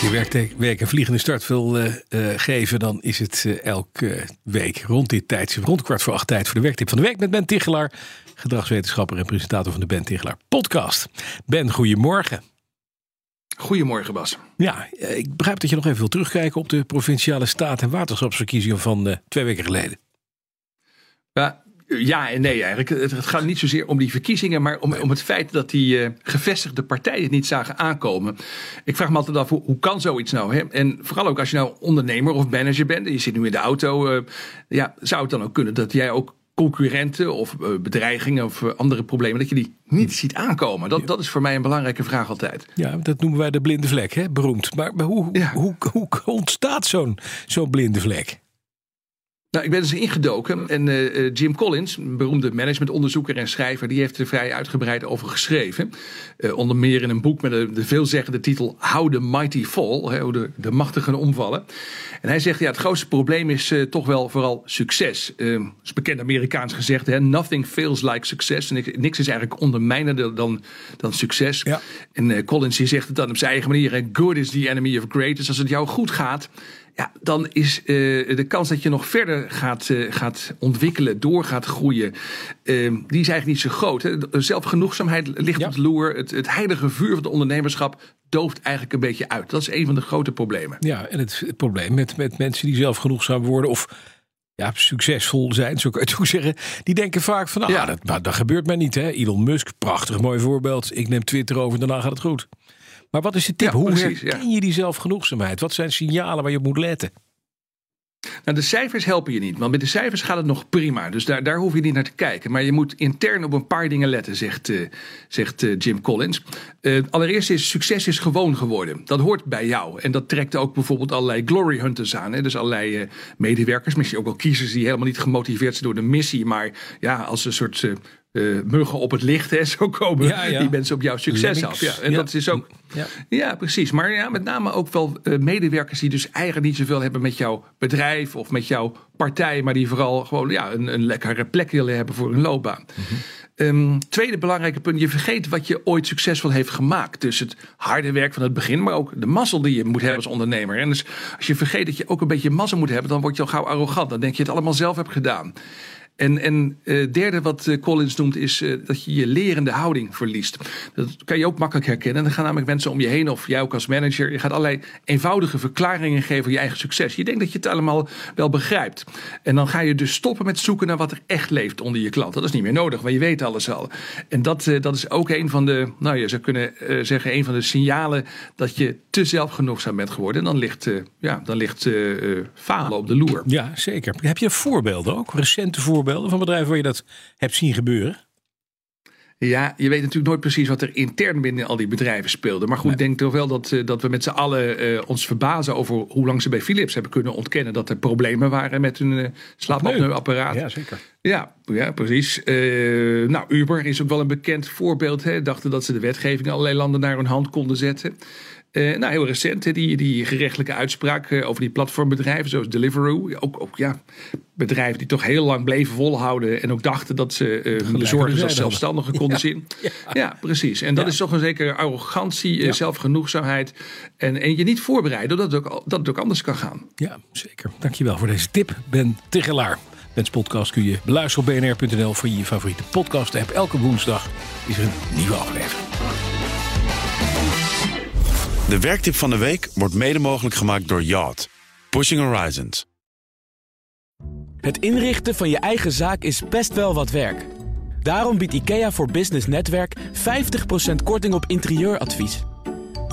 Je werk, werk een vliegende start wil uh, uh, geven, dan is het uh, elke week rond dit tijdstip, rond kwart voor acht tijd voor de werktip van de week met Ben Tichelaar, gedragswetenschapper en presentator van de Ben Tichelaar podcast. Ben, goedemorgen. Goedemorgen Bas. Ja, ik begrijp dat je nog even wil terugkijken op de provinciale staat- en waterschapsverkiezingen van twee weken geleden. Ja, ja en nee eigenlijk. Het, gaat niet zozeer om die verkiezingen, maar om, om het feit dat die uh, gevestigde partijen het niet zagen aankomen. Ik vraag me altijd af, hoe, hoe kan zoiets nou? Hè? En vooral ook als je nou ondernemer of manager bent en je zit nu in de auto. Uh, ja, zou het dan ook kunnen dat jij ook concurrenten of uh, bedreigingen of andere problemen, dat je die niet ziet aankomen? Dat, dat is voor mij een belangrijke vraag altijd. Ja, dat noemen wij de blinde vlek, hè? beroemd. Maar, maar hoe, ja. hoe, hoe, hoe ontstaat zo'n zo'n blinde vlek? Nou, ik ben dus ingedoken en uh, Jim Collins, een beroemde managementonderzoeker en schrijver, die heeft er vrij uitgebreid over geschreven. Uh, onder meer in een boek met de, de veelzeggende titel How the Mighty Fall, hè, hoe de, de machtigen omvallen. En hij zegt, ja, het grootste probleem is uh, toch wel vooral succes. Uh, is bekend Amerikaans gezegd, hè, nothing feels like success. En niks is eigenlijk ondermijnender dan, dan succes. Ja. En Collins die zegt het dan op zijn eigen manier, good is the enemy of great. Dus als het jou goed gaat, ja, dan is uh, de kans dat je nog verder gaat, uh, gaat ontwikkelen, door gaat groeien, uh, die is eigenlijk niet zo groot. Hè. Zelfgenoegzaamheid ligt ja. op de loer. Het, het heilige vuur van het ondernemerschap dooft eigenlijk een beetje uit. Dat is een van de grote problemen. Ja, en het, het probleem met, met mensen die zelfgenoegzaam worden of ja, succesvol zijn, zo kan je het ook zeggen. Die denken vaak van, ah, ja. dat, dat, dat gebeurt mij niet. Hè. Elon Musk, prachtig mooi voorbeeld. Ik neem Twitter over en daarna gaat het goed. Maar wat is de tip? Ja, Hoe precies, herken je die zelfgenoegzaamheid? Wat zijn signalen waar je op moet letten? Nou, de cijfers helpen je niet, want met de cijfers gaat het nog prima. Dus daar, daar hoef je niet naar te kijken. Maar je moet intern op een paar dingen letten, zegt, uh, zegt uh, Jim Collins. Uh, allereerst is succes is gewoon geworden. Dat hoort bij jou. En dat trekt ook bijvoorbeeld allerlei glory hunters aan. Hè? Dus allerlei medewerkers, misschien ook wel kiezers die helemaal niet gemotiveerd zijn door de missie. Maar ja, als een soort uh, muggen op het licht, hè, zo komen ja, ja. die mensen op jouw succes af. Ja, en dat is ook. Ja. ja, precies. Maar ja, met name ook wel uh, medewerkers die dus eigenlijk niet zoveel hebben met jouw bedrijf of met jouw partij, maar die vooral gewoon ja, een, een lekkere plek willen hebben voor hun loopbaan. Mm -hmm. um, tweede belangrijke punt, je vergeet wat je ooit succesvol heeft gemaakt. Dus het harde werk van het begin, maar ook de mazzel die je moet hebben als ondernemer. En dus als je vergeet dat je ook een beetje mazzel moet hebben, dan word je al gauw arrogant. Dan denk je het allemaal zelf hebt gedaan. En, en uh, derde wat uh, Collins noemt is uh, dat je je lerende houding verliest. Dat kan je ook makkelijk herkennen. Dan gaan namelijk mensen om je heen of jij als manager. Je gaat allerlei eenvoudige verklaringen geven voor je eigen succes. Je denkt dat je het allemaal wel begrijpt. En dan ga je dus stoppen met zoeken naar wat er echt leeft onder je klant. Dat is niet meer nodig, want je weet alles al. En dat, dat is ook een van de, nou je zou kunnen zeggen, een van de signalen dat je te zelfgenoegzaam bent geworden. En dan ligt, ja, dan ligt falen op de loer. Ja, zeker. Heb je voorbeelden ook? Recente voorbeelden? Van bedrijven waar je dat hebt zien gebeuren? Ja, je weet natuurlijk nooit precies wat er intern binnen al die bedrijven speelde. Maar goed, ik denk toch wel dat, uh, dat we met z'n allen uh, ons verbazen over hoe lang ze bij Philips hebben kunnen ontkennen dat er problemen waren met hun uh, slaapapneuapparaat. Ja, zeker. Ja, ja precies. nou, Uber is ook wel een bekend voorbeeld. Hè. Dachten dat ze de wetgeving allerlei landen naar hun hand konden zetten. Uh, nou, heel recent, die, die gerechtelijke uitspraak uh, over die platformbedrijven zoals Deliveroo. Ook, ook ja, bedrijven die toch heel lang bleven volhouden en ook dachten dat ze uh, hun zorgen als zelfstandigen konden ja, zien. Ja. ja. precies. En dat ja. is toch een zekere arrogantie, zelfgenoegzaamheid en, en je niet voorbereiden dat het, ook, dat het ook anders kan gaan. Ja, zeker. Dankjewel voor deze tip, Ben Tigelaar. Bens podcast kun je beluisteren op bnr.nl voor je favoriete podcast app. Elke woensdag is er een nieuwe aflevering. De werktip van de week wordt mede mogelijk gemaakt door Yacht. Pushing Horizons. Het inrichten van je eigen zaak is best wel wat werk. Daarom biedt IKEA voor Business Netwerk 50% korting op interieuradvies.